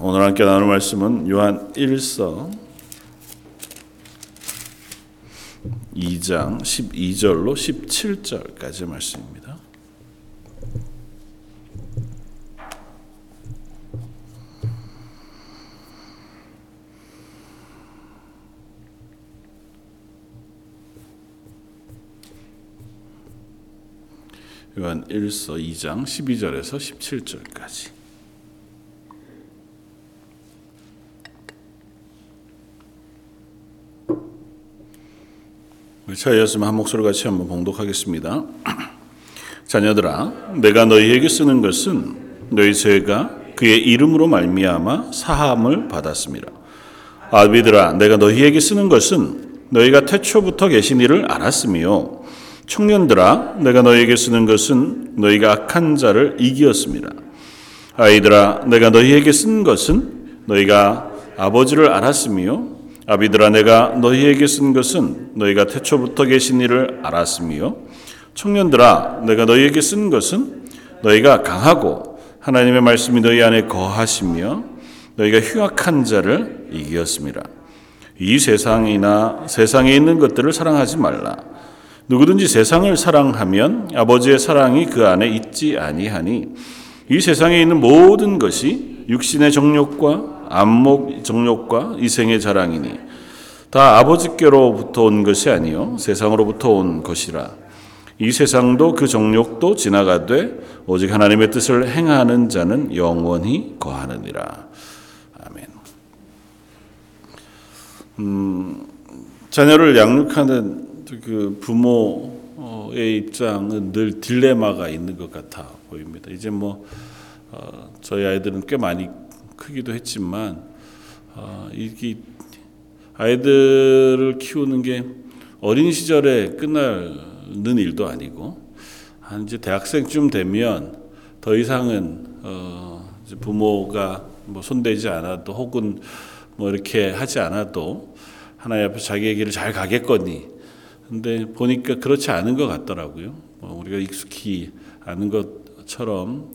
오늘 함께 나눌 말씀은 요한 1서 2장 12절로 17절까지 말씀입니다. 요한 1서 2장 12절에서 17절까지 우리 차이였으면 한 목소리 같이 한번 봉독하겠습니다. 자녀들아, 내가 너희에게 쓰는 것은 너희 죄가 그의 이름으로 말미암아 사함을 받았습니다. 아비들아, 내가 너희에게 쓰는 것은 너희가 태초부터 계신 이를 알았으며 청년들아, 내가 너희에게 쓰는 것은 너희가 악한 자를 이기었습니다. 아이들아, 내가 너희에게 쓴 것은 너희가 아버지를 알았으며 아비들아 내가 너희에게 쓴 것은 너희가 태초부터 계신 일을 알았으며 청년들아 내가 너희에게 쓴 것은 너희가 강하고 하나님의 말씀이 너희 안에 거하시며 너희가 흉악한 자를 이기었습니다. 이 세상이나 세상에 있는 것들을 사랑하지 말라. 누구든지 세상을 사랑하면 아버지의 사랑이 그 안에 있지 아니하니 이 세상에 있는 모든 것이 육신의 정욕과 안목 정욕과 이생의 자랑이니 다 아버지께로부터 온 것이 아니요 세상으로부터 온 것이라 이 세상도 그 정욕도 지나가되 오직 하나님의 뜻을 행하는 자는 영원히 거하느니라 아멘. 음, 자녀를 양육하는 그 부모의 입장은 늘 딜레마가 있는 것 같아 보입니다. 이제 뭐 어, 저희 아이들은 꽤 많이 크기도 했지만 어, 이게 아이들을 키우는 게 어린 시절에 끝나는 일도 아니고 한 이제 대학생쯤 되면 더 이상은 어, 부모가 뭐 손대지 않아도 혹은 뭐 이렇게 하지 않아도 하나님 앞에 자기의 길을 잘 가겠거니. 근데 보니까 그렇지 않은 것 같더라고요. 뭐 우리가 익숙히 아는 것처럼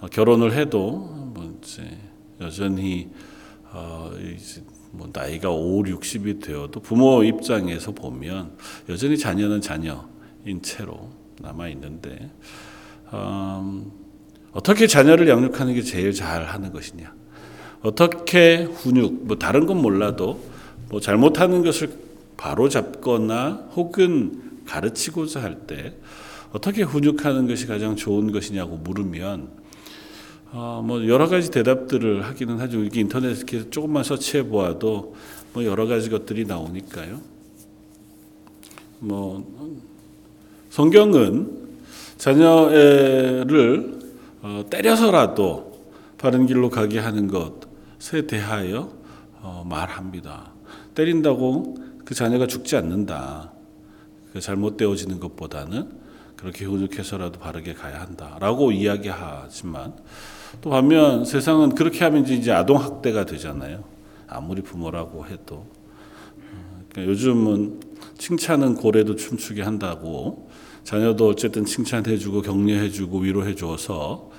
어, 결혼을 해도 뭐 이제 여전히 어, 뭐 나이가 5, 60이 되어도 부모 입장에서 보면 여전히 자녀는 자녀인 채로 남아 있는데 음, 어떻게 자녀를 양육하는 게 제일 잘 하는 것이냐? 어떻게 훈육 뭐 다른 건 몰라도 뭐 잘못하는 것을 바로 잡거나 혹은 가르치고자 할 때 어떻게 훈육하는 것이 가장 좋은 것이냐고 물으면 어, 뭐 여러 가지 대답들을 하기는 하죠. 이게 인터넷에 조금만 서치해 보아도 뭐 여러 가지 것들이 나오니까요. 뭐 성경은 자녀를 어, 때려서라도 바른 길로 가게 하는 것에 대하여 어, 말합니다. 때린다고 그 자녀가 죽지 않는다. 그 잘못되어지는 것보다는 그렇게 훈육해서라도 바르게 가야 한다라고 이야기하지만 또 반면 세상은 그렇게 하면 이제 아동 학대가 되잖아요. 아무리 부모라고 해도 그러니까 요즘은 칭찬은 고래도 춤추게 한다고 자녀도 어쨌든 칭찬해주고 격려해주고 위로해줘서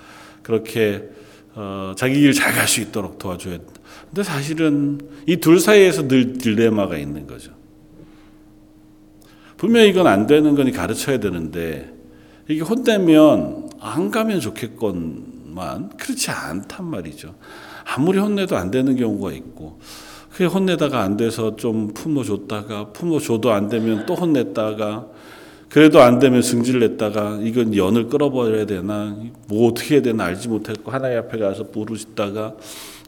그렇게 어, 자기 길 잘 갈 수 있도록 도와줘야 된다. 근데 사실은 이 둘 사이에서 늘 딜레마가 있는 거죠. 분명히 이건 안 되는 거니 가르쳐야 되는데 이게 혼내면 안 가면 좋겠건 만 그렇지 않단 말이죠. 아무리 혼내도 안 되는 경우가 있고 그 혼내다가 안 돼서 좀 품어줬다가 품어줘도 안 되면 또 혼냈다가 그래도 안 되면 승질냈다가 이건 연을 끌어버려야 되나 뭐 어떻게 해야 되나 알지 못했고 하나님 앞에 가서 부르시다가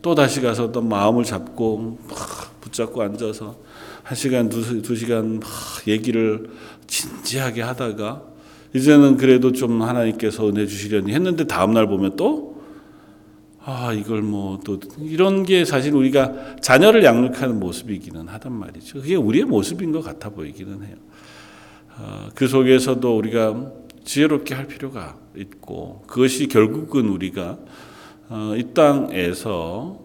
또 다시 가서 또 마음을 잡고 막 붙잡고 앉아서 한 시간 두, 두 시간 막 얘기를 진지하게 하다가 이제는 그래도 좀 하나님께서 은혜 주시려니 했는데 다음 날 보면 또 아, 이걸 뭐 또 이런 게 사실 우리가 자녀를 양육하는 모습이기는 하단 말이죠. 그게 우리의 모습인 것 같아 보이기는 해요. 어, 그 속에서도 우리가 지혜롭게 할 필요가 있고 그것이 결국은 우리가 어, 이 땅에서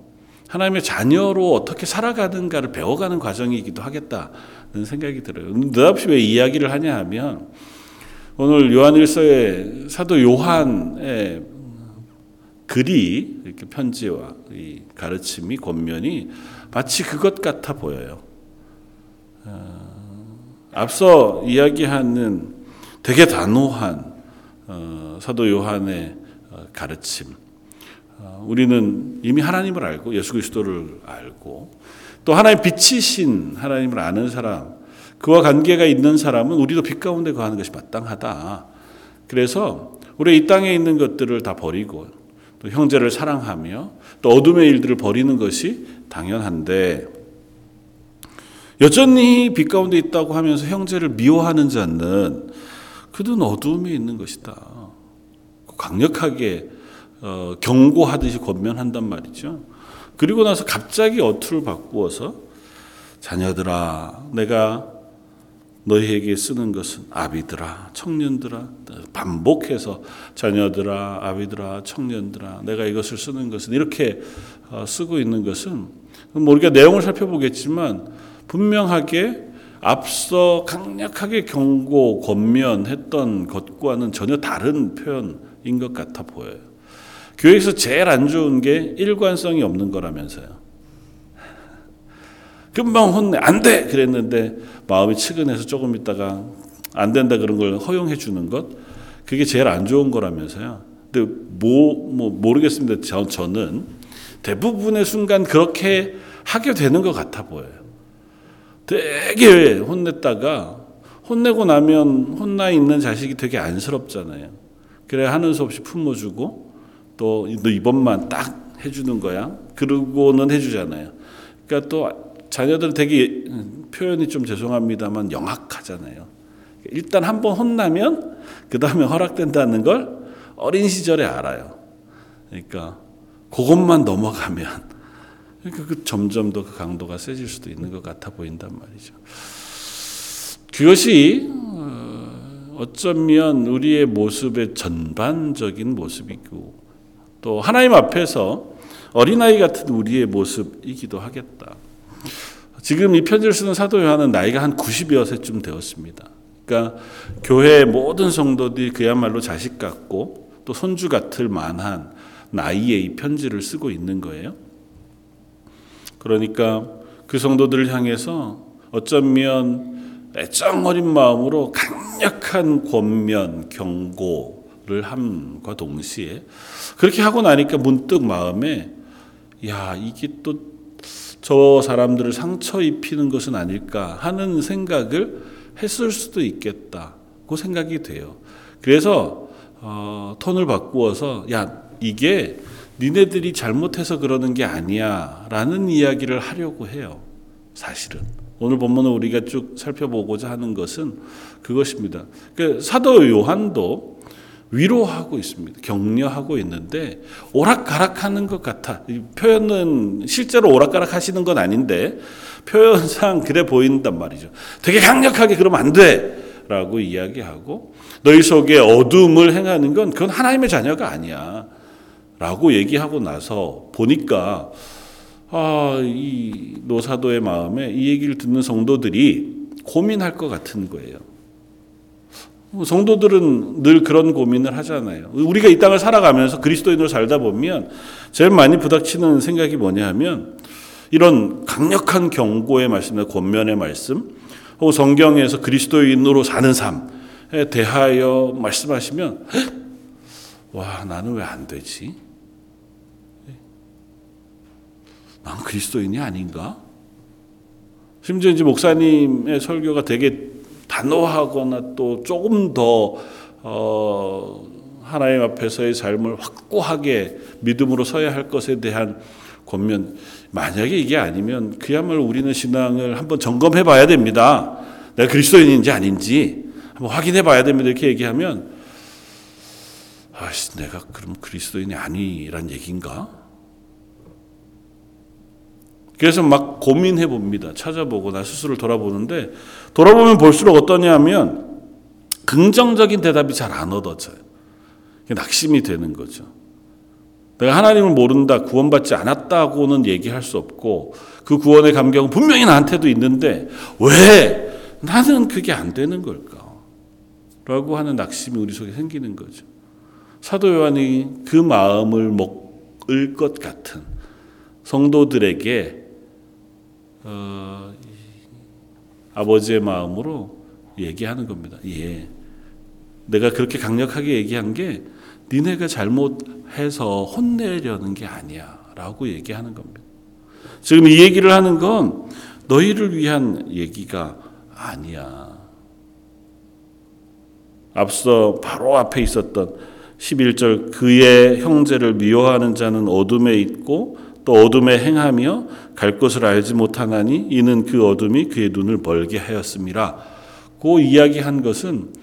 하나님의 자녀로 어떻게 살아가는가를 배워가는 과정이기도 하겠다는 생각이 들어요. 느닷없이 왜 이야기를 하냐 하면 오늘 요한일서의 사도 요한의 글이 이렇게 편지와 이 가르침이 권면이 마치 그것 같아 보여요. 어, 앞서 이야기하는 되게 단호한 어, 사도 요한의 어, 가르침. 어, 우리는 이미 하나님을 알고 예수 그리스도를 알고 또 하나의 빛이신 하나님을 아는 사람, 그와 관계가 있는 사람은 우리도 빛 가운데 거하는 것이 마땅하다. 그래서 우리 이 땅에 있는 것들을 다 버리고 또 형제를 사랑하며 또 어둠의 일들을 버리는 것이 당연한데 여전히 빛 가운데 있다고 하면서 형제를 미워하는 자는 그들은 어둠에 있는 것이다. 강력하게 어, 경고하듯이 권면한단 말이죠. 그리고 나서 갑자기 어투를 바꾸어서 자녀들아 내가 너희에게 쓰는 것은 아비들아 청년들아 반복해서 자녀들아 아비들아 청년들아 내가 이것을 쓰는 것은 이렇게 어, 쓰고 있는 것은 뭐 우리가 내용을 살펴보겠지만 분명하게 앞서 강력하게 경고 권면했던 것과는 전혀 다른 표현인 것 같아 보여요. 교회에서 제일 안 좋은 게 일관성이 없는 거라면서요. 금방 혼내 안 돼 그랬는데 마음이 측은해서 조금 있다가 안 된다 그런 걸 허용해 주는 것 그게 제일 안 좋은 거라면서요. 근데 뭐, 뭐 모르겠습니다. 저, 저는 대부분의 순간 그렇게 하게 되는 것 같아 보여요. 되게 혼냈다가 혼내고 나면 혼나 있는 자식이 되게 안쓰럽잖아요. 그래 하는 수 없이 품어주고 또 너 이번만 딱 해주는 거야. 그러고는 해주잖아요. 그러니까 또 자녀들은 되게 표현이 좀 죄송합니다만 영악하잖아요. 일단 한 번 혼나면 그 다음에 허락된다는 걸 어린 시절에 알아요. 그러니까 그것만 넘어가면 그러니까 그 점점 더 그 강도가 세질 수도 있는 것 같아 보인단 말이죠. 그것이 어, 어쩌면 우리의 모습의 전반적인 모습이고 또 하나님 앞에서 어린아이 같은 우리의 모습이기도 하겠다. 지금 이 편지를 쓰는 사도 요한은 나이가 한 90여 세쯤 되었습니다. 그러니까 교회의 모든 성도들이 그야말로 자식 같고 또 손주 같을 만한 나이에 이 편지를 쓰고 있는 거예요. 그러니까 그 성도들을 향해서 어쩌면 애정 어린 마음으로 강력한 권면, 경고를 함과 동시에 그렇게 하고 나니까 문득 마음에 야, 이게 또 저 사람들을 상처 입히는 것은 아닐까 하는 생각을 했을 수도 있겠다 고 생각이 돼요. 그래서 어, 톤을 바꾸어서 야 이게 니네들이 잘못해서 그러는 게 아니야라는 이야기를 하려고 해요. 사실은 오늘 본문을 우리가 쭉 살펴보고자 하는 것은 그것입니다. 그 사도 요한도 위로하고 있습니다. 격려하고 있는데 오락가락하는 것 같아. 표현은 실제로 오락가락 하시는 건 아닌데 표현상 그래 보인단 말이죠. 되게 강력하게 그러면 안 돼. 라고 이야기하고 너희 속에 어둠을 행하는 건 그건 하나님의 자녀가 아니야. 라고 얘기하고 나서 보니까 아, 이 노사도의 마음에 이 얘기를 듣는 성도들이 고민할 것 같은 거예요. 성도들은 늘 그런 고민을 하잖아요. 우리가 이 땅을 살아가면서 그리스도인으로 살다 보면 제일 많이 부닥치는 생각이 뭐냐 하면 이런 강력한 경고의 말씀, 권면의 말씀, 혹은 성경에서 그리스도인으로 사는 삶에 대하여 말씀하시면 와 나는 왜 안 되지? 난 그리스도인이 아닌가? 심지어 이제 목사님의 설교가 되게 단호하거나 또 조금 더 어, 하나님 앞에서의 삶을 확고하게 믿음으로 서야 할 것에 대한 권면 만약에 이게 아니면 그야말로 우리는 신앙을 한번 점검해 봐야 됩니다. 내가 그리스도인인지 아닌지 한번 확인해 봐야 됩니다. 이렇게 얘기하면 아씨 내가 그럼 그리스도인이 아니란 얘기인가? 그래서 막 고민해 봅니다. 찾아보고 나 스스로를 돌아보는데 돌아보면 볼수록 어떠냐면 긍정적인 대답이 잘 안 얻어져요. 낙심이 되는 거죠. 내가 하나님을 모른다, 구원받지 않았다고는 얘기할 수 없고 그 구원의 감격은 분명히 나한테도 있는데 왜 나는 그게 안 되는 걸까? 라고 하는 낙심이 우리 속에 생기는 거죠. 사도 요한이 그 마음을 먹고 것 같은 성도들에게 어, 아버지의 마음으로 얘기하는 겁니다. 예. 내가 그렇게 강력하게 얘기한 게 니네가 잘못해서 혼내려는 게 아니야. 라고 얘기하는 겁니다. 지금 이 얘기를 하는 건 너희를 위한 얘기가 아니야. 앞서 바로 앞에 있었던 11절 그의 형제를 미워하는 자는 어둠에 있고 또 어둠에 행하며 갈 것을 알지 못하나니 이는 그 어둠이 그의 눈을 멀게 하였음이라. 그 이야기한 것은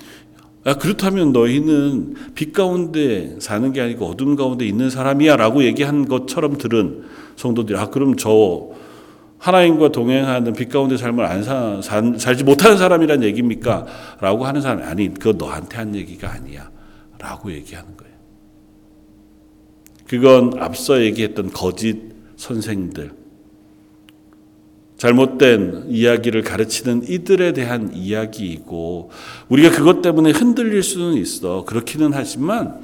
아, 그렇다면 너희는 빛 가운데 사는 게 아니고 어둠 가운데 있는 사람이야 라고 얘기한 것처럼 들은 성도들이 아 그럼 저 하나님과 동행하는 빛 가운데 삶을 안 사, 살, 살지 못하는 사람이란 얘기입니까? 라고 하는 사람이 아니 그거 너한테 한 얘기가 아니야 라고 얘기하는 거예요. 그건 앞서 얘기했던 거짓 선생들 잘못된 이야기를 가르치는 이들에 대한 이야기이고 우리가 그것 때문에 흔들릴 수는 있어. 그렇기는 하지만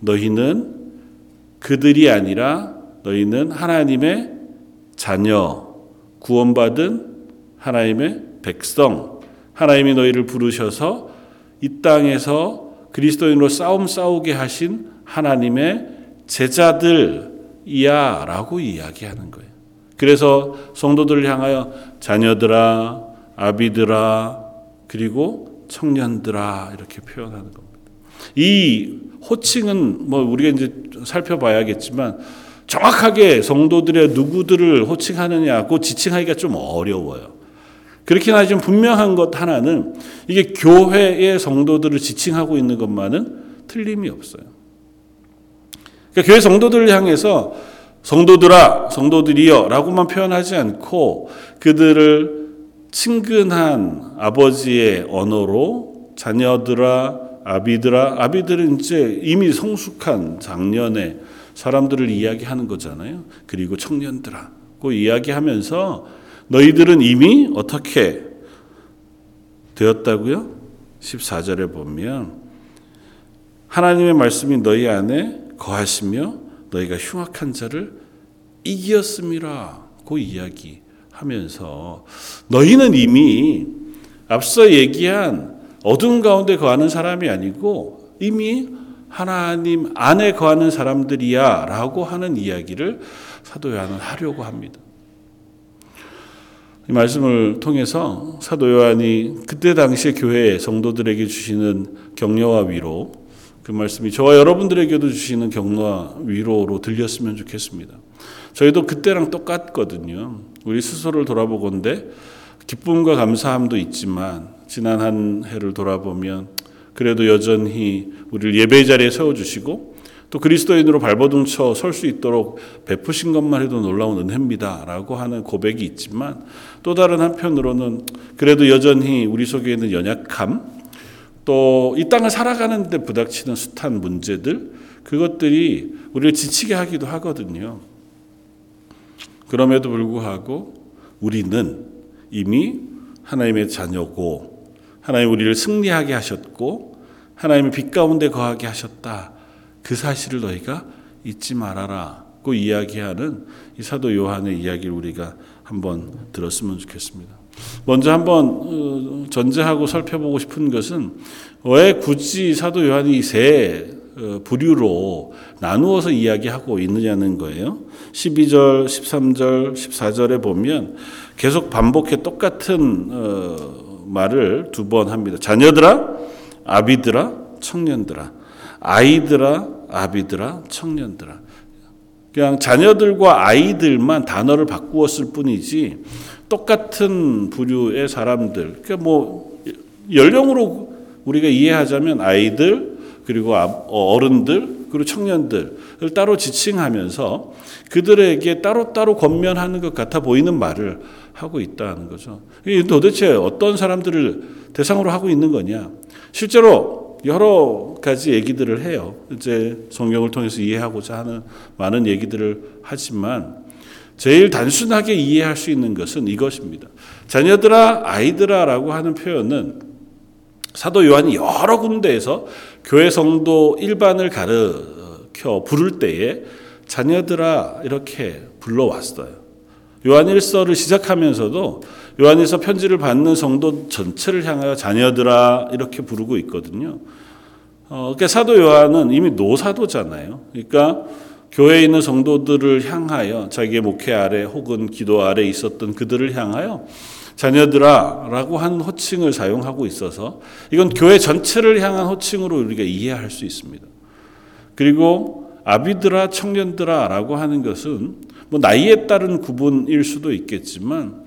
너희는 그들이 아니라 너희는 하나님의 자녀, 구원받은 하나님의 백성, 하나님이 너희를 부르셔서 이 땅에서 그리스도인으로 싸움 싸우게 하신 하나님의 제자들 이야 라고 이야기하는 거예요. 그래서 성도들을 향하여 자녀들아, 아비들아, 그리고 청년들아 이렇게 표현하는 겁니다. 이 호칭은 뭐 우리가 이제 살펴봐야겠지만 정확하게 성도들의 누구들을 호칭하느냐고 지칭하기가 좀 어려워요. 그렇긴 하지만 분명한 것 하나는 이게 교회의 성도들을 지칭하고 있는 것만은 틀림이 없어요. 그러니까 교회 성도들을 향해서 성도들아, 성도들이여 라고만 표현하지 않고 그들을 친근한 아버지의 언어로 자녀들아, 아비들아, 아비들은 이제 이미 성숙한 작년의 사람들을 이야기하는 거잖아요. 그리고 청년들아, 그 이야기하면서 너희들은 이미 어떻게 되었다고요? 14절에 보면 하나님의 말씀이 너희 안에 거하시며 너희가 흉악한 자를 이기었음이라 고 이야기하면서 너희는 이미 앞서 얘기한 어둠 가운데 거하는 사람이 아니고 이미 하나님 안에 거하는 사람들이야 라고 하는 이야기를 사도 요한은 하려고 합니다. 이 말씀을 통해서 사도 요한이 그때 당시에 교회 성도들에게 주시는 격려와 위로 그 말씀이 저와 여러분들에게도 주시는 격려와 위로로 들렸으면 좋겠습니다. 저희도 그때랑 똑같거든요. 우리 스스로를 돌아보건데 기쁨과 감사함도 있지만 지난 한 해를 돌아보면 그래도 여전히 우리를 예배 자리에 세워주시고 또 그리스도인으로 발버둥 쳐 설 수 있도록 베푸신 것만 해도 놀라운 은혜입니다 라고 하는 고백이 있지만 또 다른 한편으로는 그래도 여전히 우리 속에 있는 연약함 또 이 땅을 살아가는 데 부닥치는 숱한 문제들 그것들이 우리를 지치게 하기도 하거든요. 그럼에도 불구하고 우리는 이미 하나님의 자녀고 하나님 우리를 승리하게 하셨고 하나님의 빛 가운데 거하게 하셨다. 그 사실을 너희가 잊지 말아라고 이야기하는 이 사도 요한의 이야기를 우리가 한번 들었으면 좋겠습니다. 먼저 한번 어, 전제하고 살펴보고 싶은 것은 왜 굳이 사도 요한이 세 어, 부류로 나누어서 이야기하고 있느냐는 거예요. 12절, 13절, 14절에 보면 계속 반복해 똑같은 어, 말을 두 번 합니다. 자녀들아, 아비들아, 청년들아, 아이들아, 아비들아, 청년들아. 그냥 자녀들과 아이들만 단어를 바꾸었을 뿐이지 똑같은 부류의 사람들. 그러니까 뭐 연령으로 우리가 이해하자면 아이들 그리고 어른들 그리고 청년들을 따로 지칭하면서 그들에게 따로따로 권면하는 것 같아 보이는 말을 하고 있다는 거죠. 도대체 어떤 사람들을 대상으로 하고 있는 거냐? 실제로 여러 가지 얘기들을 해요. 이제 성경을 통해서 이해하고자 하는 많은 얘기들을 하지만 제일 단순하게 이해할 수 있는 것은 이것입니다. 자녀들아, 아이들아라고 하는 표현은 사도 요한이 여러 군데에서 교회 성도 일반을 가르쳐 부를 때에 자녀들아 이렇게 불러왔어요. 요한일서를 시작하면서도 요한일서 편지를 받는 성도 전체를 향하여 자녀들아 이렇게 부르고 있거든요. 어, 그러니까 사도 요한은 이미 노사도잖아요. 그러니까 교회에 있는 성도들을 향하여 자기의 목회 아래 혹은 기도 아래 있었던 그들을 향하여 자녀들아라고 하는 호칭을 사용하고 있어서 이건 교회 전체를 향한 호칭으로 우리가 이해할 수 있습니다. 그리고 아비들아 청년들아라고 하는 것은 뭐 나이에 따른 구분일 수도 있겠지만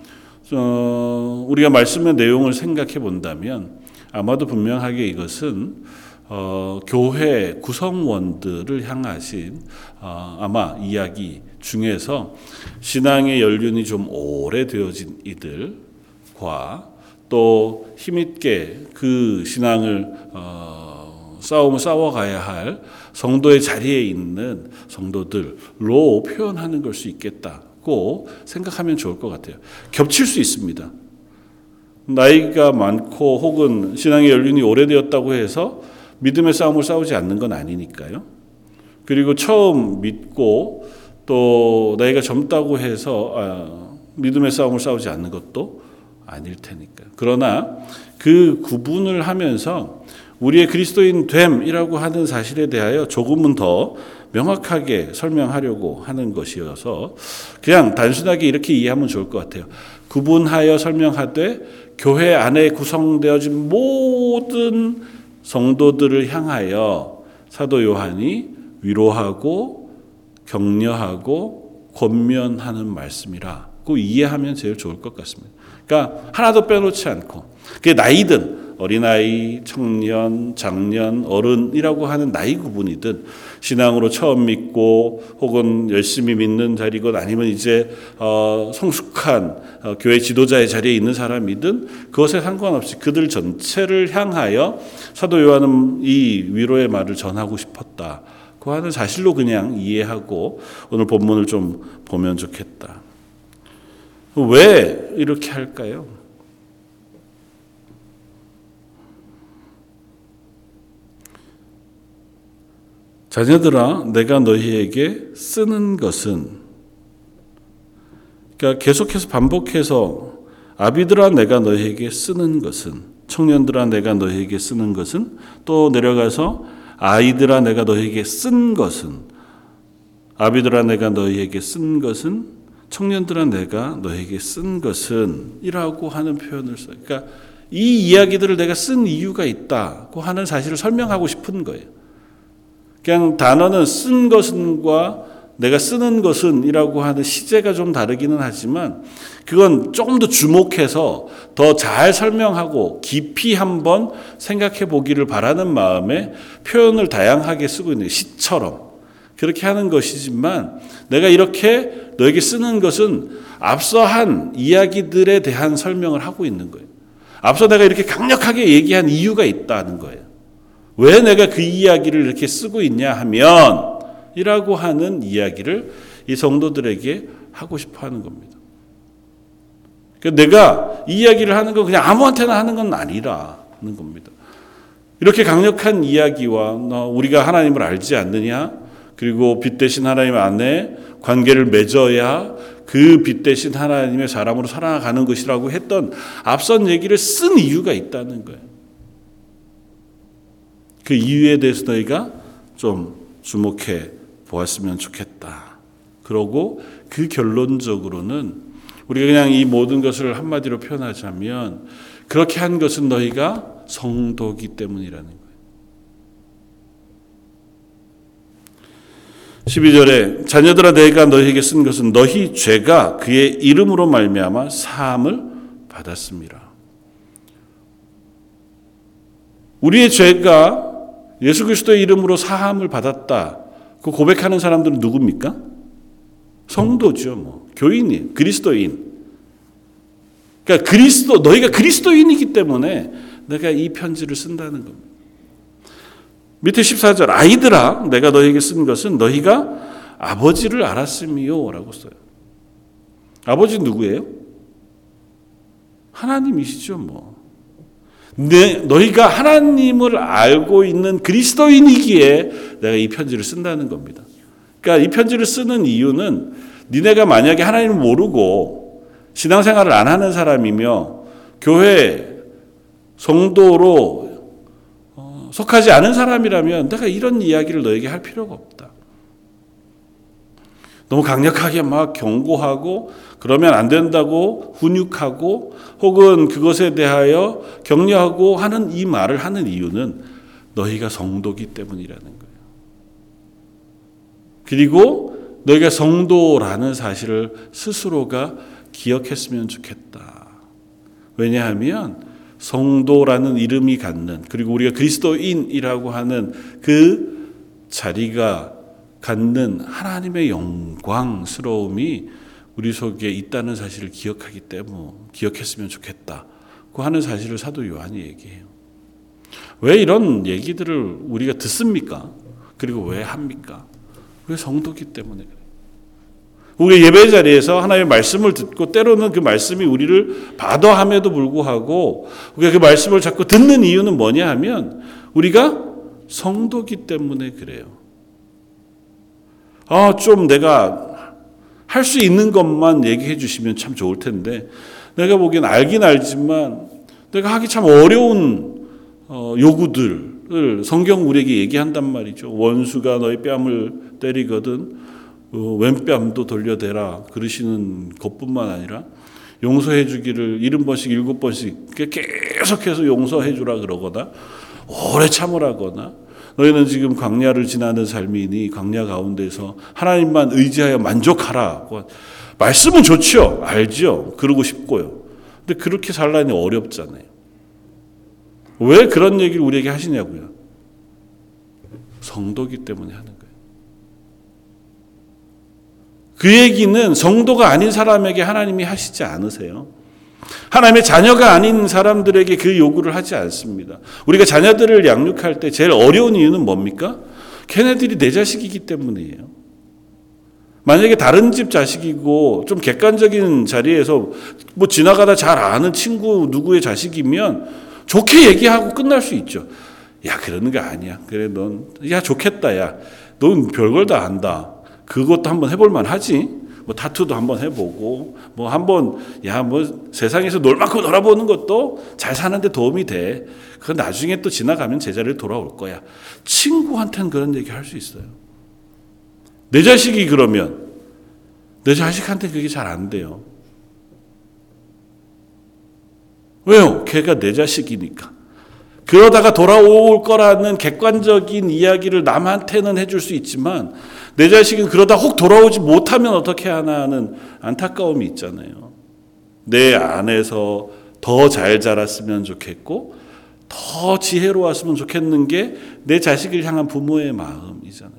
어, 우리가 말씀의 내용을 생각해 본다면 아마도 분명하게 이것은 어, 교회 구성원들을 향하신 어, 아마 이야기 중에서 신앙의 연륜이 좀 오래되어진 이들과 또 힘있게 그 신앙을 어, 싸움을 싸워가야 할 성도의 자리에 있는 성도들로 표현하는 걸 수 있겠다고 생각하면 좋을 것 같아요. 겹칠 수 있습니다. 나이가 많고 혹은 신앙의 연륜이 오래되었다고 해서 믿음의 싸움을 싸우지 않는 건 아니니까요. 그리고 처음 믿고 또 나이가 젊다고 해서 아, 믿음의 싸움을 싸우지 않는 것도 아닐 테니까. 그러나 그 구분을 하면서 우리의 그리스도인 됨이라고 하는 사실에 대하여 조금은 더 명확하게 설명하려고 하는 것이어서 그냥 단순하게 이렇게 이해하면 좋을 것 같아요. 구분하여 설명하되 교회 안에 구성되어진 모든 성도들을 향하여 사도 요한이 위로하고 격려하고 권면하는 말씀이라고 이해하면 제일 좋을 것 같습니다. 그러니까 하나도 빼놓지 않고 그게 나이든 어린아이, 청년, 장년, 어른이라고 하는 나이 구분이든 신앙으로 처음 믿고 혹은 열심히 믿는 자리건 아니면 이제 어, 성숙한 어, 교회 지도자의 자리에 있는 사람이든 그것에 상관없이 그들 전체를 향하여 사도 요한은 이 위로의 말을 전하고 싶었다. 그 하는 사실로 그냥 이해하고 오늘 본문을 좀 보면 좋겠다. 왜 이렇게 할까요? 자녀들아, 내가 너희에게 쓰는 것은 그러니까 계속해서 반복해서 아비들아, 내가 너희에게 쓰는 것은 청년들아, 내가 너희에게 쓰는 것은 또 내려가서 아이들아, 내가 너희에게 쓴 것은 아비들아, 내가 너희에게 쓴 것은 청년들아, 내가 너희에게 쓴 것은 이라고 하는 표현을 써요. 그러니까 이 이야기들을 내가 쓴 이유가 있다고 하는 사실을 설명하고 싶은 거예요. 그냥 단어는 쓴 것은과 내가 쓰는 것은이라고 하는 시제가 좀 다르기는 하지만 그건 조금 더 주목해서 더 잘 설명하고 깊이 한번 생각해 보기를 바라는 마음에 표현을 다양하게 쓰고 있는 시처럼 그렇게 하는 것이지만 내가 이렇게 너에게 쓰는 것은 앞서 한 이야기들에 대한 설명을 하고 있는 거예요. 앞서 내가 이렇게 강력하게 얘기한 이유가 있다는 거예요. 왜 내가 그 이야기를 이렇게 쓰고 있냐 하면 이라고 하는 이야기를 이 성도들에게 하고 싶어 하는 겁니다. 그러니까 내가 이 이야기를 하는 건 그냥 아무한테나 하는 건 아니라는 겁니다. 이렇게 강력한 이야기와 우리가 하나님을 알지 않느냐, 그리고 빛 대신 하나님 안에 관계를 맺어야 그 빛 대신 하나님의 사람으로 살아가는 것이라고 했던 앞선 얘기를 쓴 이유가 있다는 거예요. 그 이유에 대해서 너희가 좀 주목해 보았으면 좋겠다. 그러고 그 결론적으로는 우리가 그냥 이 모든 것을 한마디로 표현하자면 그렇게 한 것은 너희가 성도기 때문이라는 거예요. 12절에 자녀들아 내가 너희에게 쓴 것은 너희 죄가 그의 이름으로 말미암아 사함을 받았습니다. 우리의 죄가 예수 그리스도의 이름으로 사함을 받았다. 그 고백하는 사람들은 누굽니까? 성도죠, 뭐. 교인이 그리스도인. 그러니까 그리스도 너희가 그리스도인이기 때문에 내가 이 편지를 쓴다는 겁니다. 밑에 14절 아이들아 내가 너희에게 쓴 것은 너희가 아버지를 알았음이요 라고 써요. 아버지 누구예요? 하나님이시죠, 뭐. 내, 너희가 하나님을 알고 있는 그리스도인이기에 내가 이 편지를 쓴다는 겁니다. 그러니까 이 편지를 쓰는 이유는 니네가 만약에 하나님을 모르고 신앙생활을 안 하는 사람이며 교회 성도로 어, 속하지 않은 사람이라면 내가 이런 이야기를 너에게 할 필요가 없다. 너무 강력하게 막 경고하고 그러면 안 된다고 훈육하고 혹은 그것에 대하여 격려하고 하는 이 말을 하는 이유는 너희가 성도기 때문이라는 거예요. 그리고 너희가 성도라는 사실을 스스로가 기억했으면 좋겠다. 왜냐하면 성도라는 이름이 갖는 그리고 우리가 그리스도인이라고 하는 그 자리가 갖는 하나님의 영광스러움이 우리 속에 있다는 사실을 기억하기 때문에 기억했으면 좋겠다고 하는 사실을 사도 요한이 얘기해요. 왜 이런 얘기들을 우리가 듣습니까? 그리고 왜 합니까? 왜 성도기 때문에. 우리 예배 자리에서 하나님의 말씀을 듣고 때로는 그 말씀이 우리를 바더함에도 불구하고 우리가 그 말씀을 자꾸 듣는 이유는 뭐냐 하면 우리가 성도기 때문에 그래요. 아, 좀 내가 할 수 있는 것만 얘기해 주시면 참 좋을 텐데 내가 보기엔 알긴 알지만 내가 하기 참 어려운 어, 요구들을 성경 우리에게 얘기한단 말이죠. 원수가 너희 뺨을 때리거든 어, 왼뺨도 돌려대라 그러시는 것뿐만 아니라 용서해 주기를 일흔 번씩 일곱 번씩 계속해서 용서해 주라 그러거나 오래 참으라거나 너희는 지금 광야를 지나는 삶이니 광야 가운데서 하나님만 의지하여 만족하라. 말씀은 좋죠. 알죠. 그러고 싶고요. 근데 그렇게 살라니 어렵잖아요. 왜 그런 얘기를 우리에게 하시냐고요. 성도기 때문에 하는 거예요. 그 얘기는 성도가 아닌 사람에게 하나님이 하시지 않으세요. 하나님의 자녀가 아닌 사람들에게 그 요구를 하지 않습니다. 우리가 자녀들을 양육할 때 제일 어려운 이유는 뭡니까? 걔네들이 내 자식이기 때문이에요. 만약에 다른 집 자식이고 좀 객관적인 자리에서 뭐 지나가다 잘 아는 친구 누구의 자식이면 좋게 얘기하고 끝날 수 있죠. 야, 그러는 게 아니야. 그래, 넌, 야, 좋겠다, 야. 넌 별걸 다 안다. 그것도 한번 해볼 만 하지. 뭐 타투도 한번 해보고 뭐 한번 야 뭐 세상에서 놀 만큼 놀아보는 것도 잘 사는데 도움이 돼. 그 나중에 또 지나가면 제자리에 돌아올 거야. 친구한테는 그런 얘기 할 수 있어요. 내 자식이 그러면 내 자식한테 그게 잘 안 돼요. 왜요? 걔가 내 자식이니까. 그러다가 돌아올 거라는 객관적인 이야기를 남한테는 해줄 수 있지만 내 자식은 그러다 혹 돌아오지 못하면 어떻게 하나 하는 안타까움이 있잖아요. 내 안에서 더 잘 자랐으면 좋겠고 더 지혜로웠으면 좋겠는 게 내 자식을 향한 부모의 마음이잖아요.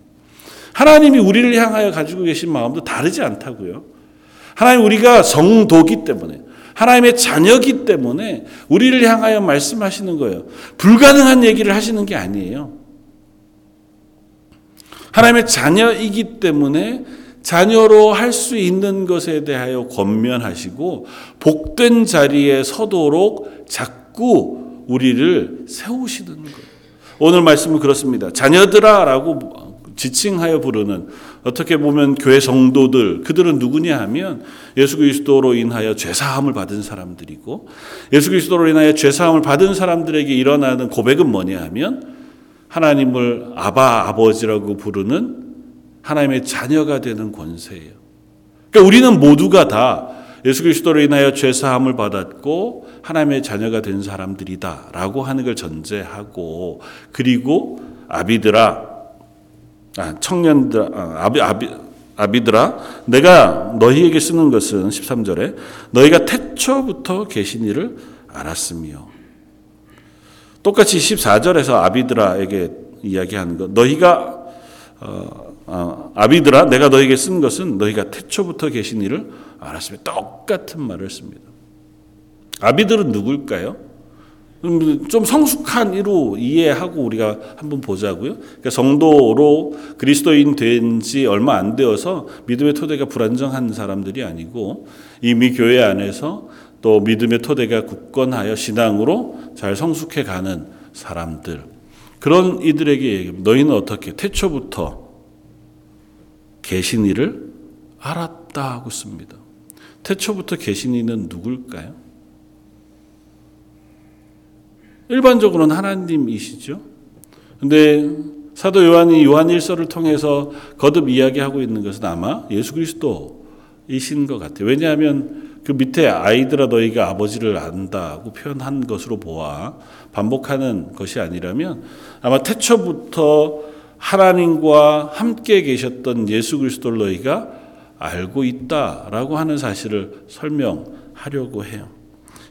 하나님이 우리를 향하여 가지고 계신 마음도 다르지 않다고요. 하나님 우리가 성도기 때문에 하나님의 자녀기 때문에 우리를 향하여 말씀하시는 거예요. 불가능한 얘기를 하시는 게 아니에요. 하나님의 자녀이기 때문에 자녀로 할 수 있는 것에 대하여 권면하시고 복된 자리에 서도록 자꾸 우리를 세우시는 거예요. 오늘 말씀은 그렇습니다. 자녀들아라고 지칭하여 부르는 어떻게 보면 교회 성도들 그들은 누구냐 하면 예수 그리스도로 인하여 죄 사함을 받은 사람들이고 예수 그리스도로 인하여 죄 사함을 받은 사람들에게 일어나는 고백은 뭐냐 하면 하나님을 아바 아버지라고 부르는 하나님의 자녀가 되는 권세예요. 그러니까 우리는 모두가 다 예수 그리스도로 인하여 죄 사함을 받았고 하나님의 자녀가 된 사람들이다라고 하는 걸 전제하고 그리고 아비들아 아, 청년들 아, 아비 아비 아비들아 내가 너희에게 쓰는 것은 13절에 너희가 태초부터 계신 일을 알았으며 똑같이 14절에서 아비드라에게 이야기하는 것. 너희가 어, 어, 아비드라 내가 너에게 쓴 것은 너희가 태초부터 계신 일을 알았으며 똑같은 말을 씁니다. 아비들은 누굴까요? 음, 좀 성숙한 이로 이해하고 우리가 한번 보자고요. 그러니까 성도로 그리스도인 된 지 얼마 안 되어서 믿음의 토대가 불안정한 사람들이 아니고 이미 교회 안에서 또 믿음의 토대가 굳건하여 신앙으로 잘 성숙해 가는 사람들. 그런 이들에게 너희는 어떻게 태초부터 계신 이를 알았다 하고 씁니다. 태초부터 계신 이는 누굴까요? 일반적으로는 하나님이시죠. 근데 사도 요한이 요한 1서를 통해서 거듭 이야기하고 있는 것은 아마 예수 그리스도이신 것 같아요. 왜냐하면 그 밑에 아이들아 너희가 아버지를 안다고 표현한 것으로 보아 반복하는 것이 아니라면 아마 태초부터 하나님과 함께 계셨던 예수 그리스도를 너희가 알고 있다라고 하는 사실을 설명하려고 해요.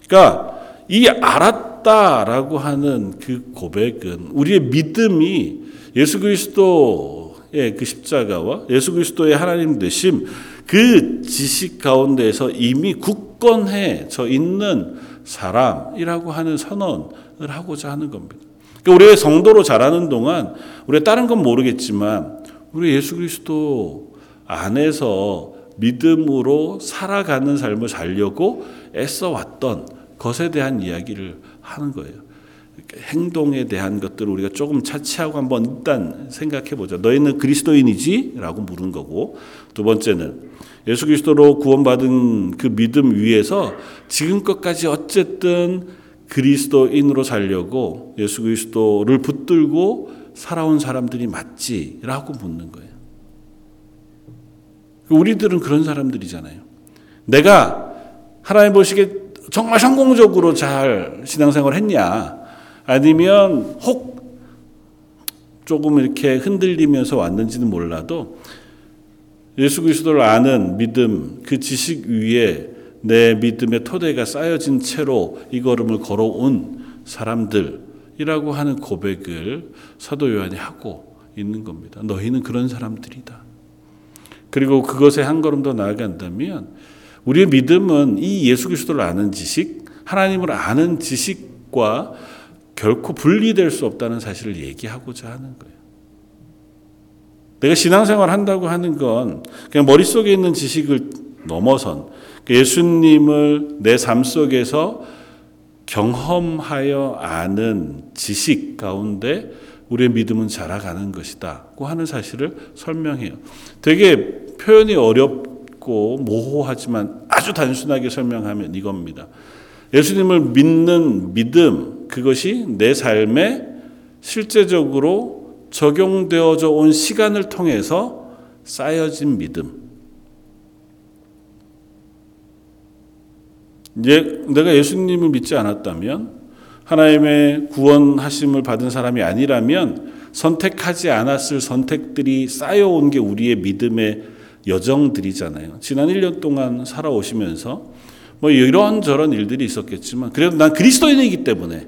그러니까 이 알았다라고 하는 그 고백은 우리의 믿음이 예수 그리스도의 그 십자가와 예수 그리스도의 하나님 되심 그 지식 가운데에서 이미 굳건해져 있는 사람이라고 하는 선언을 하고자 하는 겁니다. 그러니까 우리의 성도로 자라는 동안 우리가 다른 건 모르겠지만 우리 예수 그리스도 안에서 믿음으로 살아가는 삶을 살려고 애써 왔던 것에 대한 이야기를 하는 거예요. 행동에 대한 것들을 우리가 조금 차치하고 한번 일단 생각해 보자. 너희는 그리스도인이지? 라고 물은 거고. 두 번째는 예수 그리스도로 구원받은 그 믿음 위에서 지금껏까지 어쨌든 그리스도인으로 살려고 예수 그리스도를 붙들고 살아온 사람들이 맞지? 라고 묻는 거예요. 우리들은 그런 사람들이잖아요. 내가 하나님 보시기에 정말 성공적으로 잘 신앙생활 했냐? 아니면 혹 조금 이렇게 흔들리면서 왔는지는 몰라도 예수 그리스도를 아는 믿음, 그 지식 위에 내 믿음의 토대가 쌓여진 채로 이 걸음을 걸어온 사람들이라고 하는 고백을 사도 요한이 하고 있는 겁니다. 너희는 그런 사람들이다. 그리고 그것에 한 걸음 더 나아간다면 우리의 믿음은 이 예수 그리스도를 아는 지식, 하나님을 아는 지식과 결코 분리될 수 없다는 사실을 얘기하고자 하는 거예요. 내가 신앙생활 한다고 하는 건 그냥 머릿속에 있는 지식을 넘어선 예수님을 내 삶 속에서 경험하여 아는 지식 가운데 우리의 믿음은 자라가는 것이다고 하는 사실을 설명해요. 되게 표현이 어렵고 모호하지만 아주 단순하게 설명하면 이겁니다. 예수님을 믿는 믿음, 그것이 내 삶에 실제적으로 적용되어져 온 시간을 통해서 쌓여진 믿음. 이제 내가 예수님을 믿지 않았다면 하나님의 구원하심을 받은 사람이 아니라면 선택하지 않았을 선택들이 쌓여온 게 우리의 믿음의 여정들이잖아요. 지난 1년 동안 살아오시면서 뭐 이런저런 일들이 있었겠지만 그래도 난 그리스도인이기 때문에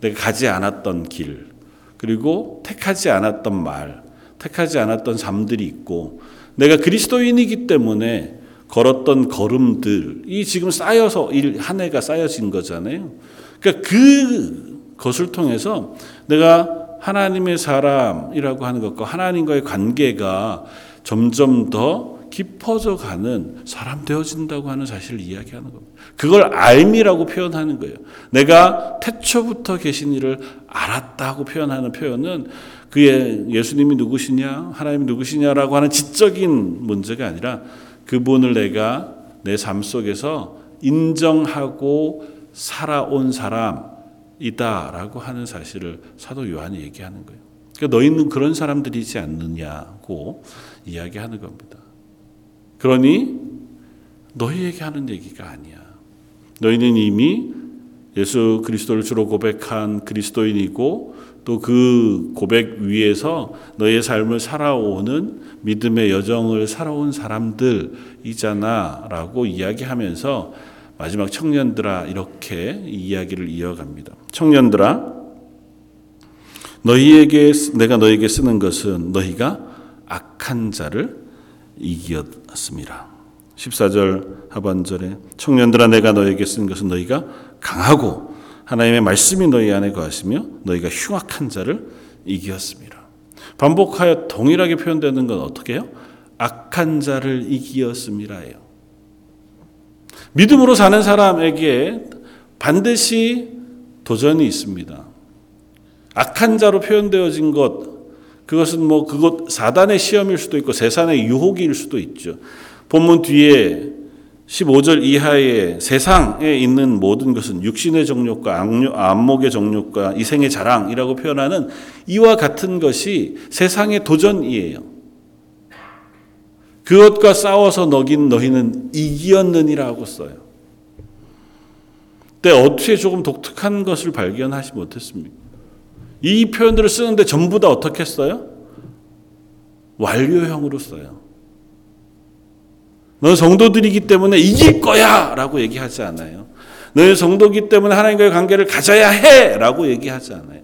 내가 가지 않았던 길 그리고 택하지 않았던 말 택하지 않았던 삶들이 있고 내가 그리스도인이기 때문에 걸었던 걸음들이 지금 쌓여서 한 해가 쌓여진 거잖아요. 그러니까 그 것을 통해서 내가 하나님의 사람이라고 하는 것과 하나님과의 관계가 점점 더 깊어져 가는 사람 되어진다고 하는 사실을 이야기하는 겁니다. 그걸 알미라고 표현하는 거예요. 내가 태초부터 계신 이를 알았다고 표현하는 표현은 그의 예수님이 누구시냐, 하나님이 누구시냐라고 하는 지적인 문제가 아니라 그분을 내가 내 삶 속에서 인정하고 살아온 사람이다라고 하는 사실을 사도 요한이 얘기하는 거예요. 그러니까 너희는 그런 사람들이지 않느냐고 이야기하는 겁니다. 그러니 너희에게 하는 얘기가 아니야. 너희는 이미 예수 그리스도를 주로 고백한 그리스도인이고 또 그 고백 위에서 너의 삶을 살아오는 믿음의 여정을 살아온 사람들이잖아라고 이야기하면서 마지막 청년들아 이렇게 이야기를 이어갑니다. 청년들아 너희에게 내가 너희에게 쓰는 것은 너희가 악한 자를 이겼습니다. 14절 하반절에 청년들아 내가 너희에게 쓴 것은 너희가 강하고 하나님의 말씀이 너희 안에 거하시며 너희가 흉악한 자를 이기었습니다. 반복하여 동일하게 표현되는 건 어떻게 해요? 악한 자를 이기었습니다예요. 믿음으로 사는 사람에게 반드시 도전이 있습니다. 악한 자로 표현되어진 것, 그것은 뭐 그것 사단의 시험일 수도 있고 세상의 유혹일 수도 있죠. 본문 뒤에 15절 이하의 세상에 있는 모든 것은 육신의 정욕과 안목의 정욕과 이생의 자랑이라고 표현하는 이와 같은 것이 세상의 도전이에요. 그것과 싸워서 너긴 너희는 이기었느니라고 써요. 근데 어떻게 조금 독특한 것을 발견하지 못했습니까? 이 표현들을 쓰는데 전부 다 어떻게 써요? 완료형으로 써요. 너 성도들이기 때문에 이길 거야! 라고 얘기하지 않아요. 너희 성도기 때문에 하나님과의 관계를 가져야 해! 라고 얘기하지 않아요.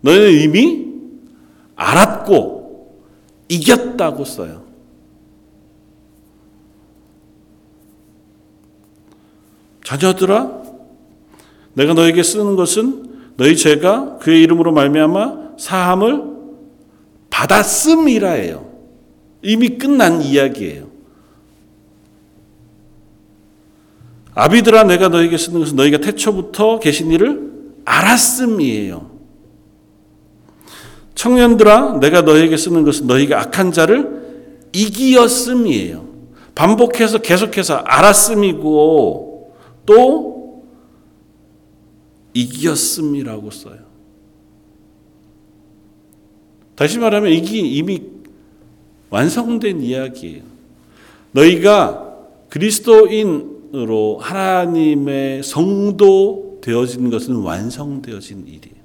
너희는 이미 알았고 이겼다고 써요. 자녀들아, 내가 너에게 쓰는 것은 너희 죄가 그의 이름으로 말미암아 사함을 받았음이라예요. 이미 끝난 이야기예요. 아비들아 내가 너에게 쓰는 것은 너희가 태초부터 계신 일을 알았음이에요. 청년들아 내가 너에게 쓰는 것은 너희가 악한 자를 이기었음이에요. 반복해서 계속해서 알았음이고 또 이기었음이라고 써요. 다시 말하면 이게 이미 완성된 이야기예요. 너희가 그리스도인으로 하나님의 성도 되어진 것은 완성되어진 일이에요.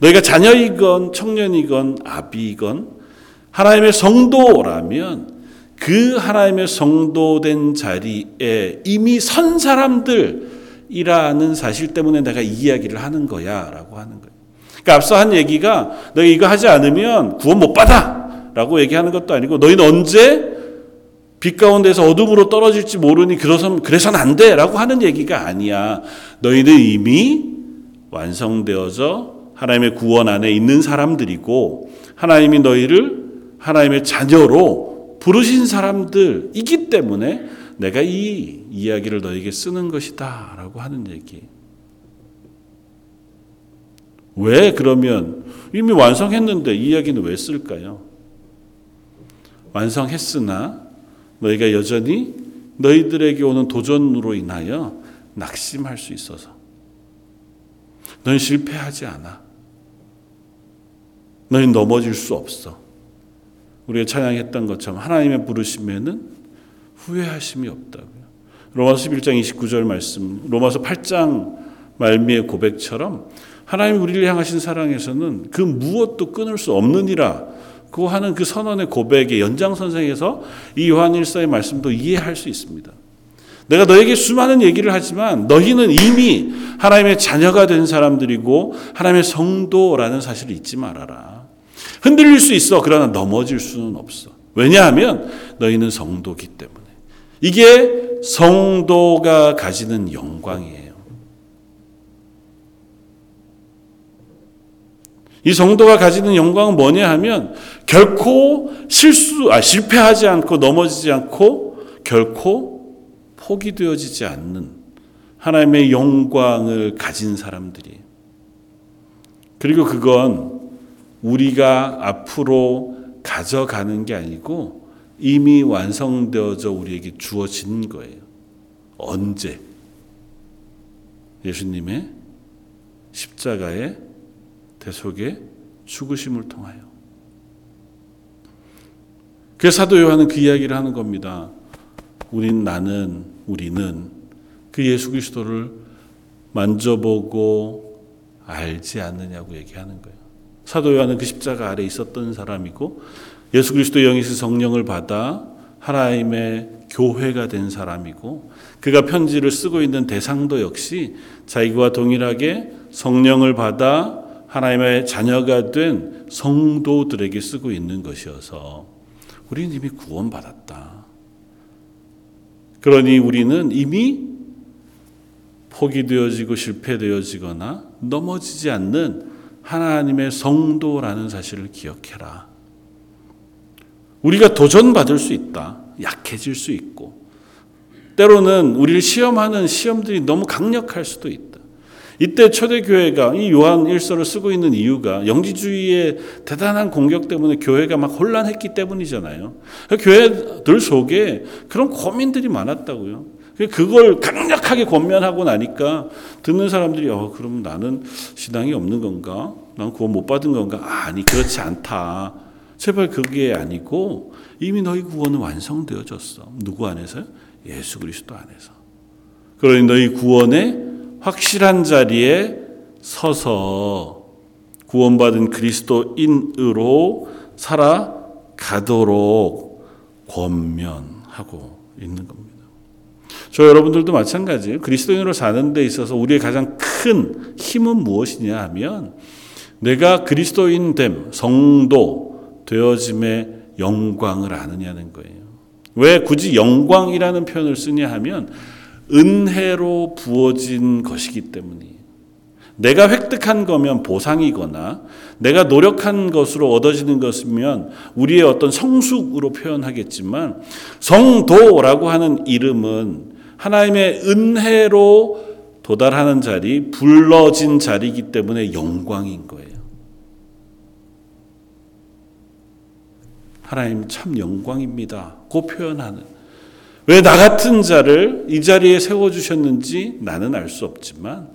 너희가 자녀이건 청년이건 아비건 하나님의 성도라면 그 하나님의 성도된 자리에 이미 선 사람들 이라는 사실 때문에 내가 이 이야기를 하는 거야 라고 하는 거예요. 그러니까 앞서 한 얘기가 너희 이거 하지 않으면 구원 못 받아. 라고 얘기하는 것도 아니고 너희는 언제 빛 가운데서 어둠으로 떨어질지 모르니 그래서 그래서는 안 돼 라고 하는 얘기가 아니야. 너희는 이미 완성되어져 하나님의 구원 안에 있는 사람들이고 하나님이 너희를 하나님의 자녀로 부르신 사람들이기 때문에 내가 이 이야기를 너에게 쓰는 것이다 라고 하는 얘기. 왜 그러면 이미 완성했는데 이 이야기는 왜 쓸까요? 완성했으나 너희가 여전히 너희들에게 오는 도전으로 인하여 낙심할 수 있어서 너희 실패하지 않아. 너희 넘어질 수 없어. 우리가 찬양했던 것처럼 하나님의 부르심에는 후회하심이 없다고요. 로마서 11장 29절 말씀, 로마서 8장 말미의 고백처럼 하나님 우리를 향하신 사랑에서는 그 무엇도 끊을 수 없느니라 그 하는 그 선언의 고백의 연장선상에서 이 요한 일서의 말씀도 이해할 수 있습니다. 내가 너에게 수많은 얘기를 하지만 너희는 이미 하나님의 자녀가 된 사람들이고 하나님의 성도라는 사실을 잊지 말아라. 흔들릴 수 있어. 그러나 넘어질 수는 없어. 왜냐하면 너희는 성도기 때문에. 이게 성도가 가지는 영광이에요. 이 성도가 가지는 영광은 뭐냐 하면 결코 실수, 아, 실패하지 않고 넘어지지 않고 결코 포기되어지지 않는 하나님의 영광을 가진 사람들이. 그리고 그건 우리가 앞으로 가져가는 게 아니고 이미 완성되어져 우리에게 주어진 거예요. 언제? 예수님의 십자가의 대속의 죽으심을 통하여. 그래서 사도 요한은 그 이야기를 하는 겁니다. 우린 나는 우리는 그 예수 그리스도를 만져보고 알지 않느냐고 얘기하는 거예요. 사도 요한은 그 십자가 아래 있었던 사람이고 예수 그리스도 영이신 성령을 받아 하나님의 교회가 된 사람이고 그가 편지를 쓰고 있는 대상도 역시 자기와 동일하게 성령을 받아 하나님의 자녀가 된 성도들에게 쓰고 있는 것이어서 우리는 이미 구원받았다. 그러니 우리는 이미 포기되어지고 실패되어지거나 넘어지지 않는 하나님의 성도라는 사실을 기억해라. 우리가 도전받을 수 있다. 약해질 수 있고. 때로는 우리를 시험하는 시험들이 너무 강력할 수도 있다. 이때 초대교회가 이 요한 일서를 쓰고 있는 이유가 영지주의의 대단한 공격 때문에 교회가 막 혼란했기 때문이잖아요. 교회들 속에 그런 고민들이 많았다고요. 그걸 강력하게 권면하고 나니까 듣는 사람들이 어 그럼 나는 신앙이 없는 건가? 난 구원 못 받은 건가? 아니 그렇지 않다. 제발 그게 아니고 이미 너희 구원은 완성되어졌어. 누구 안에서요? 예수 그리스도 안에서. 그러니 너희 구원의 확실한 자리에 서서 구원받은 그리스도인으로 살아가도록 권면하고 있는 겁니다. 저 여러분들도 마찬가지예요. 그리스도인으로 사는 데 있어서 우리의 가장 큰 힘은 무엇이냐 하면 내가 그리스도인 됨, 성도 되어짐의 영광을 아느냐는 거예요. 왜 굳이 영광이라는 표현을 쓰냐 하면 은혜로 부어진 것이기 때문이에요. 내가 획득한 거면 보상이거나 내가 노력한 것으로 얻어지는 것이면 우리의 어떤 성숙으로 표현하겠지만 성도라고 하는 이름은 하나님의 은혜로 도달하는 자리, 불러진 자리이기 때문에 영광인 거예요. 하나님 참 영광입니다. 고 표현하는. 왜 나 같은 자를 이 자리에 세워주셨는지 나는 알 수 없지만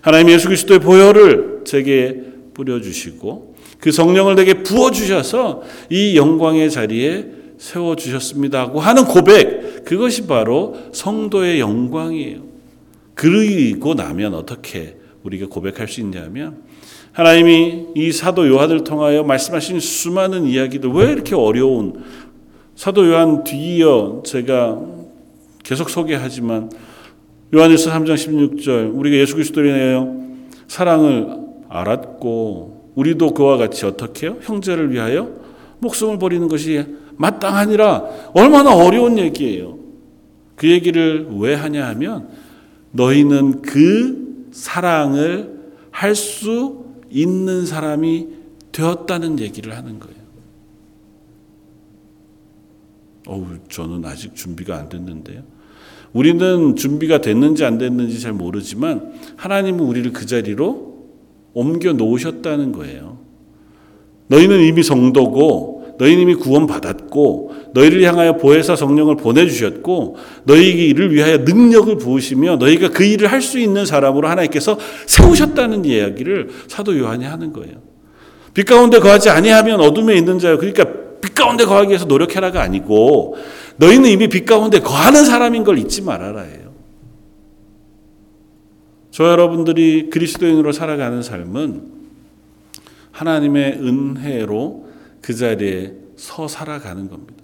하나님 예수 그리스도의 보혈을 제게 뿌려주시고 그 성령을 내게 부어주셔서 이 영광의 자리에 세워주셨습니다고 하는 고백 그것이 바로 성도의 영광이에요. 그리고 나면 어떻게 우리가 고백할 수 있냐면 하나님이 이 사도 요한을 통하여 말씀하신 수많은 이야기들 왜 이렇게 어려운? 사도 요한 뒤이어 제가 계속 소개하지만 요한일서 3장 16절 우리가 예수 그리스도로 인하여 사랑을 알았고 우리도 그와 같이 어떻게 요? 형제를 위하여 목숨을 버리는 것이 마땅하니라. 얼마나 어려운 얘기예요. 그 얘기를 왜 하냐 하면 너희는 그 사랑을 할 수 있는 사람이 되었다는 얘기를 하는 거예요. 어우, 저는 아직 준비가 안 됐는데요. 우리는 준비가 됐는지 안 됐는지 잘 모르지만 하나님은 우리를 그 자리로 옮겨 놓으셨다는 거예요. 너희는 이미 성도고 너희는 이미 구원받았고 너희를 향하여 보혜사 성령을 보내주셨고 너희를 위하여 능력을 부으시며 너희가 그 일을 할 수 있는 사람으로 하나님께서 세우셨다는 이야기를 사도 요한이 하는 거예요. 빛 가운데 거하지 아니하면 어둠에 있는 자요. 그러니까 빛 가운데 거하기 위해서 노력해라가 아니고 너희는 이미 빛 가운데 거하는 사람인 걸 잊지 말아라예요. 저 여러분들이 그리스도인으로 살아가는 삶은 하나님의 은혜로 그 자리에 서 살아가는 겁니다.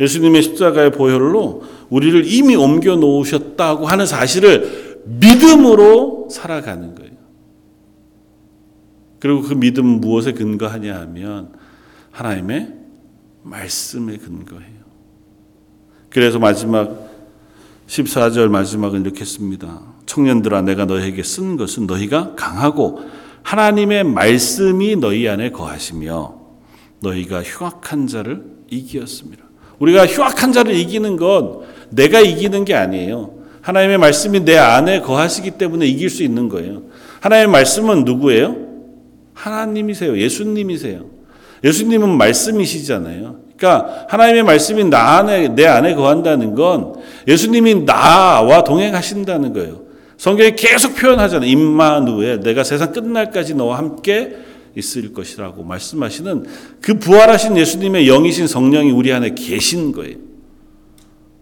예수님의 십자가의 보혈로 우리를 이미 옮겨 놓으셨다고 하는 사실을 믿음으로 살아가는 거예요. 그리고 그 믿음 무엇에 근거하냐 하면 하나님의 말씀에 근거해요. 그래서 마지막 14절 마지막은 이렇게 씁니다. 청년들아 내가 너희에게 쓴 것은 너희가 강하고 하나님의 말씀이 너희 안에 거하시며 너희가 흉악한 자를 이기었습니다. 우리가 흉악한 자를 이기는 건 내가 이기는 게 아니에요. 하나님의 말씀이 내 안에 거하시기 때문에 이길 수 있는 거예요. 하나님의 말씀은 누구예요? 하나님이세요. 예수님이세요. 예수님은 말씀이시잖아요. 그러니까 하나님의 말씀이 나 안에 내 안에 거한다는 건 예수님이 나와 동행하신다는 거예요. 성경이 계속 표현하잖아요. 임마누엘 내가 세상 끝날까지 너와 함께 있을 것이라고 말씀하시는 그 부활하신 예수님의 영이신 성령이 우리 안에 계신 거예요.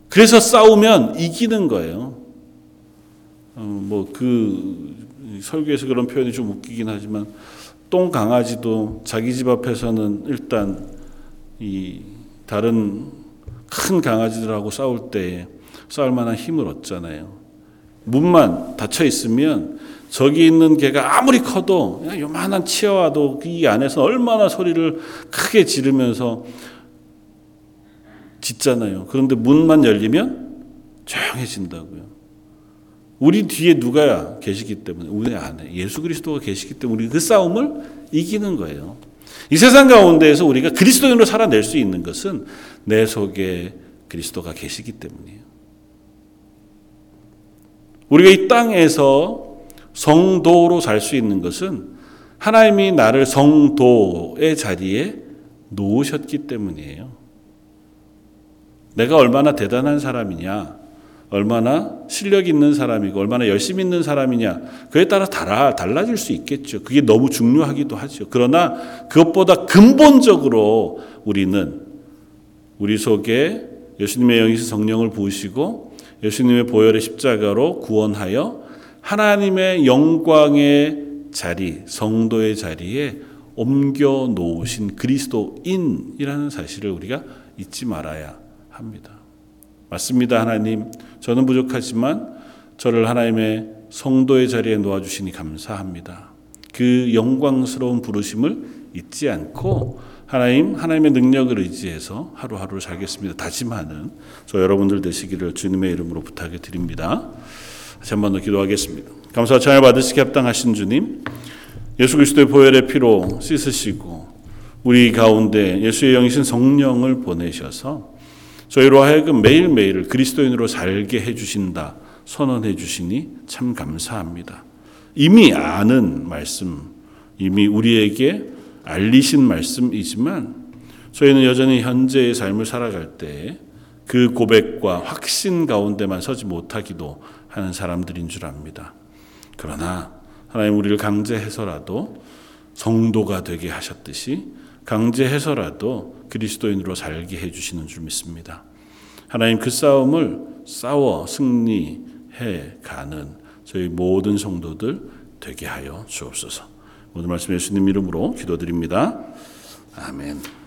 그래서 싸우면 이기는 거예요. 어, 뭐그 설교에서 그런 표현이 좀 웃기긴 하지만 똥 강아지도 자기 집 앞에서는 일단 이 다른 큰 강아지들하고 싸울 때 싸울 만한 힘을 얻잖아요. 문만 닫혀 있으면 저기 있는 개가 아무리 커도 요만한 치어와도 이 안에서 얼마나 소리를 크게 지르면서 짖잖아요. 그런데 문만 열리면 조용해진다고요. 우리 뒤에 누가 계시기 때문에 우리 안에 예수 그리스도가 계시기 때문에 우리 그 싸움을 이기는 거예요. 이 세상 가운데에서 우리가 그리스도인으로 살아낼 수 있는 것은 내 속에 그리스도가 계시기 때문이에요. 우리가 이 땅에서 성도로 살 수 있는 것은 하나님이 나를 성도의 자리에 놓으셨기 때문이에요. 내가 얼마나 대단한 사람이냐, 얼마나 실력 있는 사람이고, 얼마나 열심히 있는 사람이냐, 그에 따라 달라, 달라질 수 있겠죠. 그게 너무 중요하기도 하죠. 그러나 그것보다 근본적으로 우리는 우리 속에 예수님의 영이신 성령을 부으시고 예수님의 보혈의 십자가로 구원하여 하나님의 영광의 자리, 성도의 자리에 옮겨 놓으신 그리스도인이라는 사실을 우리가 잊지 말아야 합니다. 맞습니다, 하나님. 저는 부족하지만 저를 하나님의 성도의 자리에 놓아 주시니 감사합니다. 그 영광스러운 부르심을 잊지 않고 하나님, 하나님의 능력을 의지해서 하루하루 살겠습니다. 다짐하는 저 여러분들 되시기를 주님의 이름으로 부탁해 드립니다. 다시 한 번 더 기도하겠습니다. 감사와 찬양 받으시기 합당하신 주님, 예수 그리스도의 보혈의 피로 씻으시고 우리 가운데 예수의 영이신 성령을 보내셔서 저희로 하여금 매일매일을 그리스도인으로 살게 해주신다 선언해 주시니 참 감사합니다. 이미 아는 말씀, 이미 우리에게 알리신 말씀이지만 저희는 여전히 현재의 삶을 살아갈 때 그 고백과 확신 가운데만 서지 못하기도 하는 사람들인 줄 압니다. 그러나 하나님 우리를 강제해서라도 성도가 되게 하셨듯이 강제해서라도 그리스도인으로 살게 해주시는 줄 믿습니다. 하나님 그 싸움을 싸워 승리해 가는 저희 모든 성도들 되게 하여 주옵소서. 오늘 말씀 예수님 이름으로 기도드립니다. 아멘.